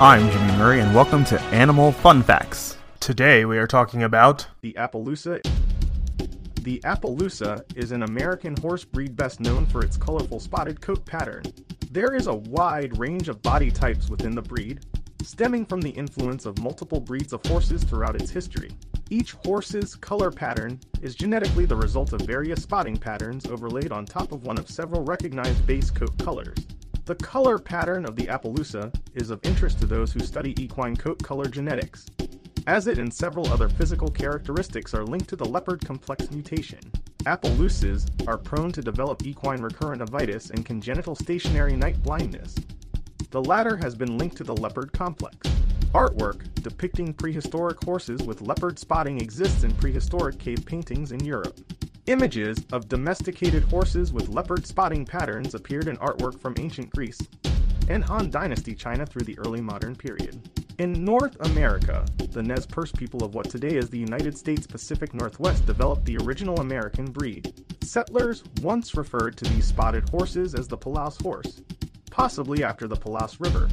I'm Jimmy Murray, and welcome to Animal Fun Facts. Today we are talking about The Appaloosa. The Appaloosa is an American horse breed best known for its colorful spotted coat pattern. There is a wide range of body types within the breed, stemming from the influence of multiple breeds of horses throughout its history. Each horse's color pattern is genetically the result of various spotting patterns overlaid on top of one of several recognized base coat colors. The color pattern of the Appaloosa is of interest to those who study equine coat color genetics, as it and several other physical characteristics are linked to the leopard complex mutation. Appaloosas are prone to develop equine recurrent uveitis and congenital stationary night blindness. The latter has been linked to the leopard complex. Artwork depicting prehistoric horses with leopard spotting exists in prehistoric cave paintings in Europe. Images of domesticated horses with leopard spotting patterns appeared in artwork from ancient Greece and Han Dynasty China through the early modern period. In North America, the Nez Perce people of what today is the United States Pacific Northwest developed the original American breed. Settlers once referred to these spotted horses as the Palouse horse, possibly after the Palouse River,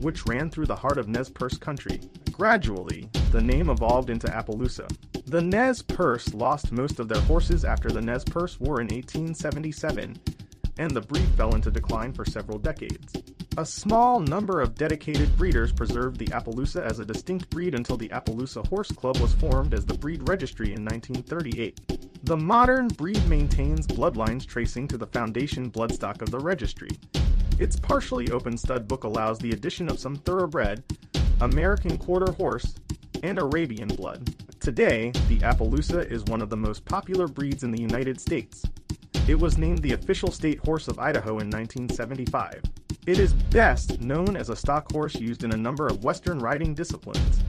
which ran through the heart of Nez Perce country. Gradually, the name evolved into Appaloosa. The Nez Perce lost most of their horses after the Nez Perce War in 1877, and the breed fell into decline for several decades. A small number of dedicated breeders preserved the Appaloosa as a distinct breed until the Appaloosa Horse Club was formed as the breed registry in 1938. The modern breed maintains bloodlines tracing to the foundation bloodstock of the registry. Its partially open stud book allows the addition of some thoroughbred, American quarter horse, and Arabian blood. Today, the Appaloosa is one of the most popular breeds in the United States. It was named the official state horse of Idaho in 1975. It is best known as a stock horse used in a number of Western riding disciplines,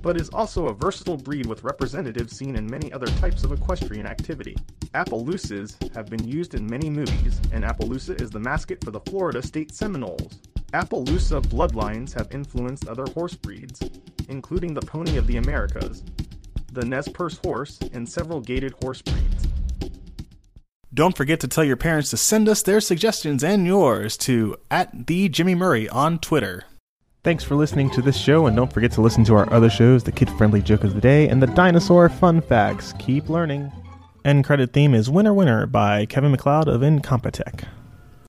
but is also a versatile breed with representatives seen in many other types of equestrian activity. Appaloosas have been used in many movies, and Appaloosa is the mascot for the Florida State Seminoles. Appaloosa bloodlines have influenced other horse breeds, including the Pony of the Americas, the Nez Perce horse, and several gaited horse breeds. Don't forget to tell your parents to send us their suggestions and yours to at the Jimmy Murray on Twitter. Thanks for listening to this show, and don't forget to listen to our other shows the Kid Friendly Joke of the Day and the Dinosaur Fun Facts. Keep learning. End credit theme is Winner Winner by Kevin MacLeod of Incompetech.